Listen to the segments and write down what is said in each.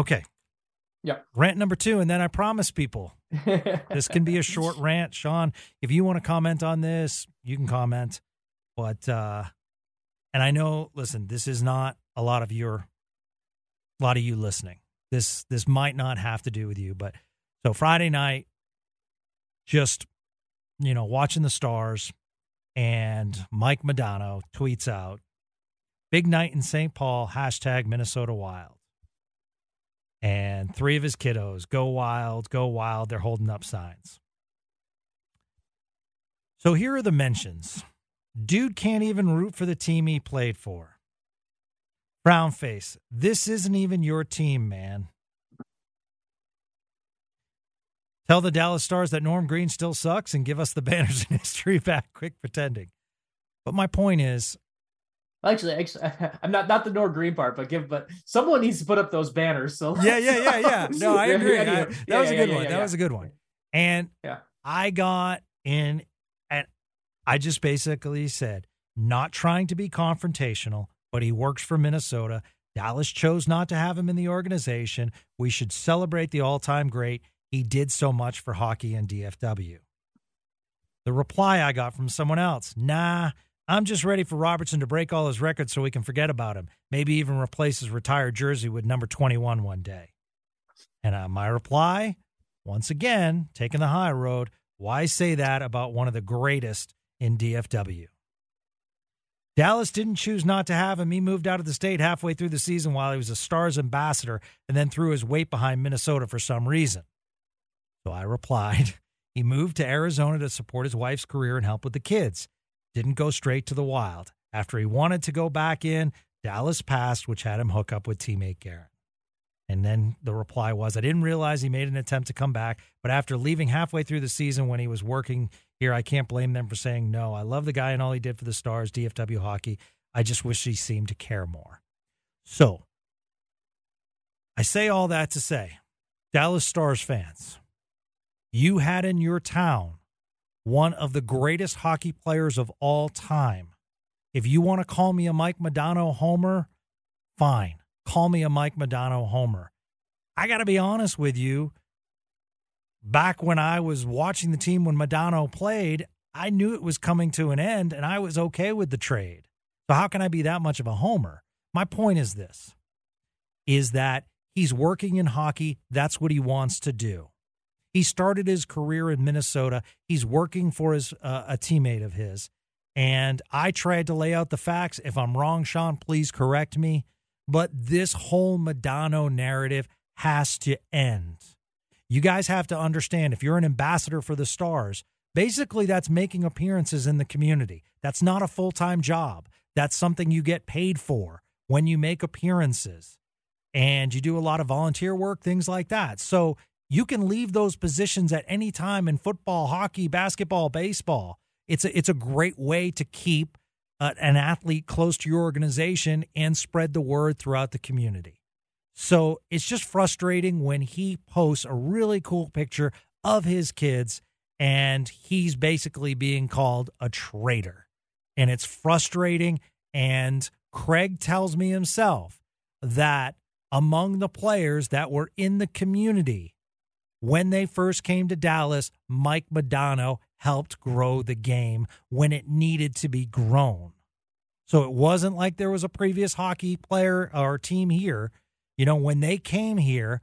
Okay. Yep. Rant number two, and then I promise people this can be a short rant. Sean, if you want to comment on this, you can comment. But uh and I know, listen, this is not a lot of your a lot of you listening. This this might not have to do with you, but so Friday night, just you know, watching the stars, and Mike Modano tweets out, "Big night in St. Paul." Hashtag Minnesota Wild. And three of his kiddos go wild, go wild. They're holding up signs. So here are the mentions. Dude can't even root for the team he played for. Brown face. This isn't even your team, man. Tell the Dallas Stars that Norm Green still sucks and give us the banners in history back. Quick pretending. But my point is, Actually, actually, I'm not not the Norm Green part, but give but someone needs to put up those banners. So yeah, yeah, yeah, yeah. No, I agree. I- that yeah, was a good yeah, one. yeah, that was a good one. And Yeah. I got in, and I just basically said, not trying to be confrontational, but he works for Minnesota. Dallas chose not to have him in the organization. We should celebrate the all time great. He did so much for hockey and DFW. The reply I got from someone else nah, I'm just ready for Robertson to break all his records so we can forget about him. Maybe even replace his retired jersey with number 21 one day. And uh, my reply, once again, taking the high road, why say that about one of the greatest in DFW? Dallas didn't choose not to have him. He moved out of the state halfway through the season while he was a Stars ambassador and then threw his weight behind Minnesota for some reason. So I replied, he moved to Arizona to support his wife's career and help with the kids. Didn't go straight to the wild. After he wanted to go back in, Dallas passed, which had him hook up with teammate Guerin. And then the reply was, I didn't realize he made an attempt to come back, but after leaving halfway through the season when he was working here, I can't blame them for saying no. I love the guy and all he did for the Stars, DFW hockey. I just wish he seemed to care more. So I say all that to say, Dallas Stars fans, you had in your town one of the greatest hockey players of all time. If you want to call me a Mike Modano homer, fine. Call me a Mike Modano homer. I got to be honest with you. Back when I was watching the team when Modano played, I knew it was coming to an end and I was okay with the trade. So how can I be that much of a homer? My point is this is that he's working in hockey, that's what he wants to do. He started his career in Minnesota. He's working for his uh, a teammate of his. And I tried to lay out the facts. If I'm wrong, Sean, please correct me. But this whole Modano narrative has to end. You guys have to understand if you're an ambassador for the Stars, basically that's making appearances in the community. That's not a full time job. That's something you get paid for when you make appearances and you do a lot of volunteer work, things like that. So you can leave those positions at any time in football, hockey, basketball, baseball. It's a, it's a great way to keep uh, an athlete close to your organization and spread the word throughout the community. So it's just frustrating when he posts a really cool picture of his kids and he's basically being called a traitor. And it's frustrating. And Craig tells me himself that among the players that were in the community when they first came to Dallas, Mike Modano helped grow the game when it needed to be grown. So it wasn't like there was a previous hockey player or team here. You know, when they came here,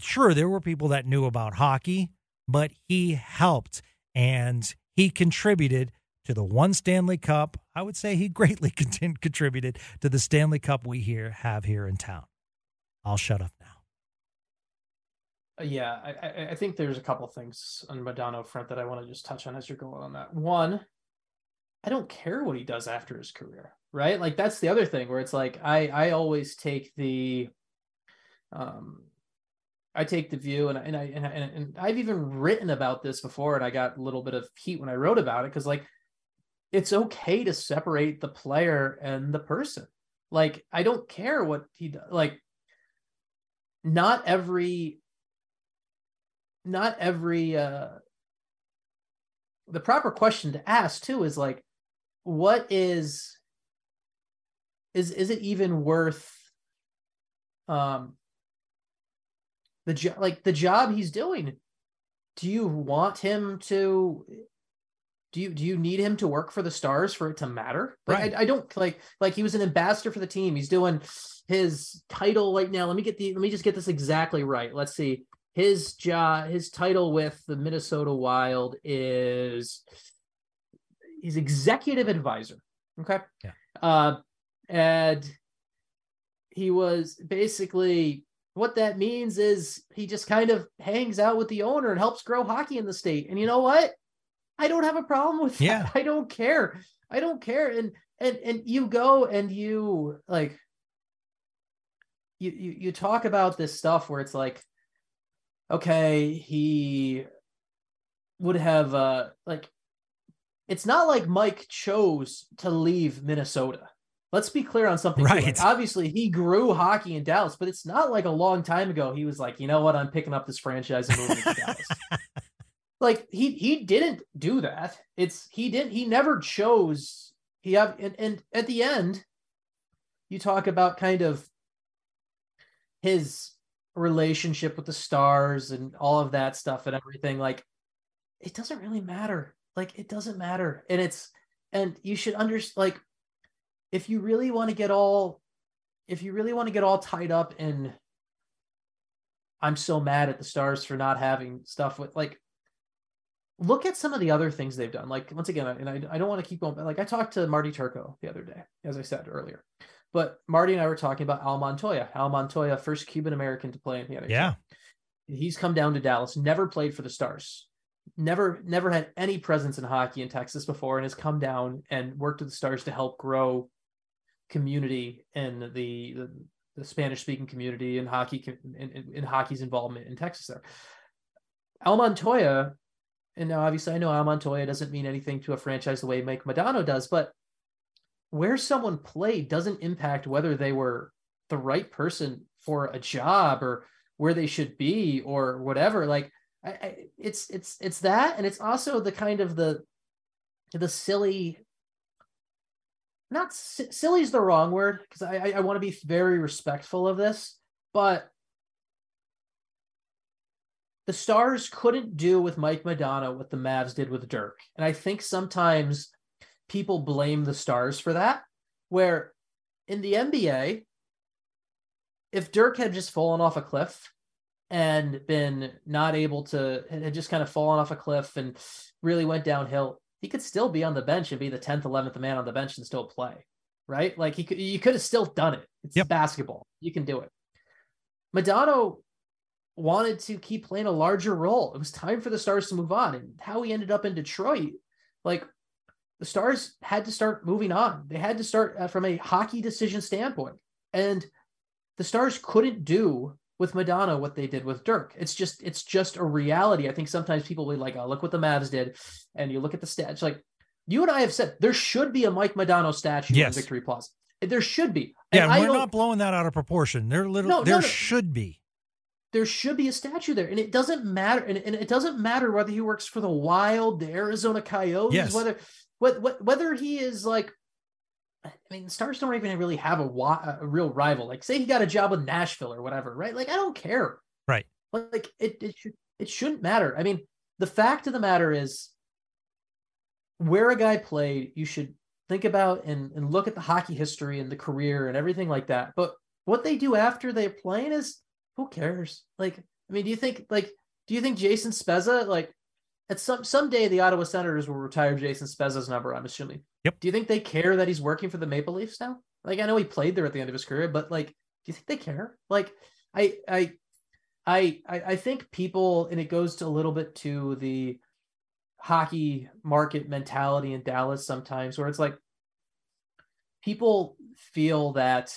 sure, there were people that knew about hockey, but he helped and he contributed to the one Stanley Cup. I would say he greatly contributed to the Stanley Cup we here have here in town. I'll shut up Yeah, I, I, I think there's a couple things on Modano front that I want to just touch on as you're going on that. One, I don't care what he does after his career, right? Like that's the other thing where it's like I I always take the um I take the view and and I and, I- and, and I've even written about this before and I got a little bit of heat when I wrote about it because like it's okay to separate the player and the person. Like I don't care what he does. Like not every not every uh the proper question to ask too is like what is is is it even worth um the job like the job he's doing? Do you want him to do you do you need him to work for the stars for it to matter? Like Right. I, I don't like like he was an ambassador for the team. He's doing his title right now. Let me get the let me just get this exactly right. Let's see his job his title with the minnesota wild is he's executive advisor okay Yeah. uh and he was basically what that means is he just kind of hangs out with the owner and helps grow hockey in the state. And you know what? I don't have a problem with that. Yeah. I don't care. I don't care. And and and you go and you like you you, you talk about this stuff where it's like, okay, he would have uh like it's not like Mike chose to leave Minnesota. Let's be clear on something. too. Like, Right. obviously, he grew hockey in Dallas, but it's not like a long time ago he was like, you know what, I'm picking up this franchise and moving to Dallas. Like he he didn't do that. It's he didn't. He never chose. He have and, and at the end, you talk about kind of his relationship with the stars and all of that stuff and everything. Like it doesn't really matter. Like it doesn't matter. And it's and you should understand like if you really want to get all if you really want to get all tied up in I'm so mad at the stars for not having stuff with like look at some of the other things they've done. Like once again, and I, I don't want to keep going, but like I talked to Marty Turco the other day, as I said earlier. But Marty and I were talking about Al Montoya. Al Montoya, first Cuban American to play in the NHL Yeah. he's come down to Dallas, never played for the Stars, never never had any presence in hockey in Texas before, and has come down and worked with the Stars to help grow community in the the, the Spanish speaking community and hockey in, in, in hockey's involvement in Texas there. Al Montoya, and now obviously I know Al Montoya doesn't mean anything to a franchise the way Mike Modano does, but where someone played doesn't impact whether they were the right person for a job or where they should be or whatever. Like I, I, it's it's it's that and it's also the kind of the the silly not si- silly is the wrong word because i i, I want to be very respectful of this but the stars couldn't do with mike modano what the mavs did with dirk. And i think sometimes people blame the stars for that where in the nba if Dirk had just fallen off a cliff and been not able to had just kind of fallen off a cliff and really went downhill, he could still be on the bench and be the 10th, 11th man on the bench and still play. Right? Like he could you could have still done it. It's Yep. basketball. You can do it. Modano wanted to keep playing a larger role. It was time for the Stars to move on. And how he ended up in Detroit, like the Stars had to start moving on. They had to start uh, from a hockey decision standpoint. And the Stars couldn't do with Modano what they did with Dirk. It's just it's just a reality. I think sometimes people will be like, "Oh, look what the Mavs did," and you look at the stats. Like you and I have said, there should be a Mike Modano statue Yes. in Victory Plaza. There should be. Yeah, And I we're don't- blowing that out of proportion. There little No, no, there no. should be. there should be a statue there and it doesn't matter and, and it doesn't matter whether he works for the wild the arizona coyotes Yes. whether whether, whether he is like i mean stars don't even really have a, a real rival. Like say he got a job with nashville or whatever right? Like i don't care. Right. like it, it should it shouldn't matter. I mean the fact of the matter is where a guy played you should think about and, and look at the hockey history and the career and everything like that. But what they do after they're playing is who cares? Like, I mean, do you think like do you think Jason Spezza like at some someday the Ottawa Senators will retire Jason Spezza's number? I'm assuming. Yep. Do you think they care that he's working for the Maple Leafs now? Like, I know he played there at the end of his career, but like, do you think they care? Like, I I I I I think people, and it goes to a little bit to the hockey market mentality in Dallas sometimes, where it's like people feel that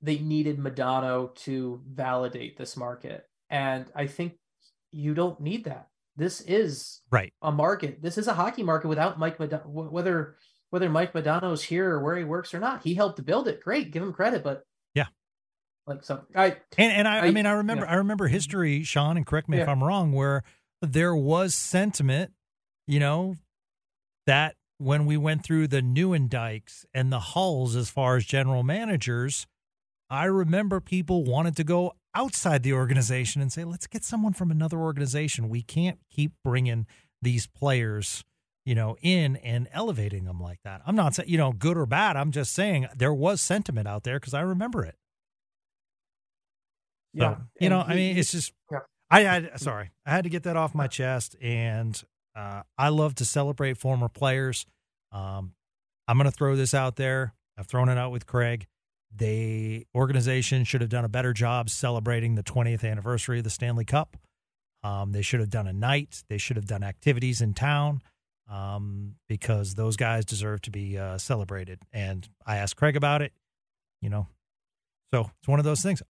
they needed Modano to validate this market. And I think you don't need that. This is Right. a market. This is a hockey market without Mike Modano. Whether whether Mike Modano's here or where he works or not, he helped build it. Great, give him credit. But Yeah. like so, I And and I, I, I- mean I remember yeah. I remember history, Sean, and correct me if I'm wrong, where there was sentiment, you know, that when we went through the Nieuwendyks and the Hulls as far as general managers, I remember people wanted to go outside the organization and say, let's get someone from another organization. We can't keep bringing these players, you know, in and elevating them like that. I'm not saying, you know, good or bad. I'm just saying there was sentiment out there because I remember it. Yeah. So, you know, And I mean, it's just, yeah. I had, sorry, I had to get that off my chest. And uh, I love to celebrate former players. Um, I'm going to throw this out there. I've thrown it out with Craig. The organization should have done a better job celebrating the 20th anniversary of the Stanley Cup. Um, they should have done a night. They should have done activities in town um, because those guys deserve to be uh, celebrated. And I asked Craig about it. You know, so it's one of those things.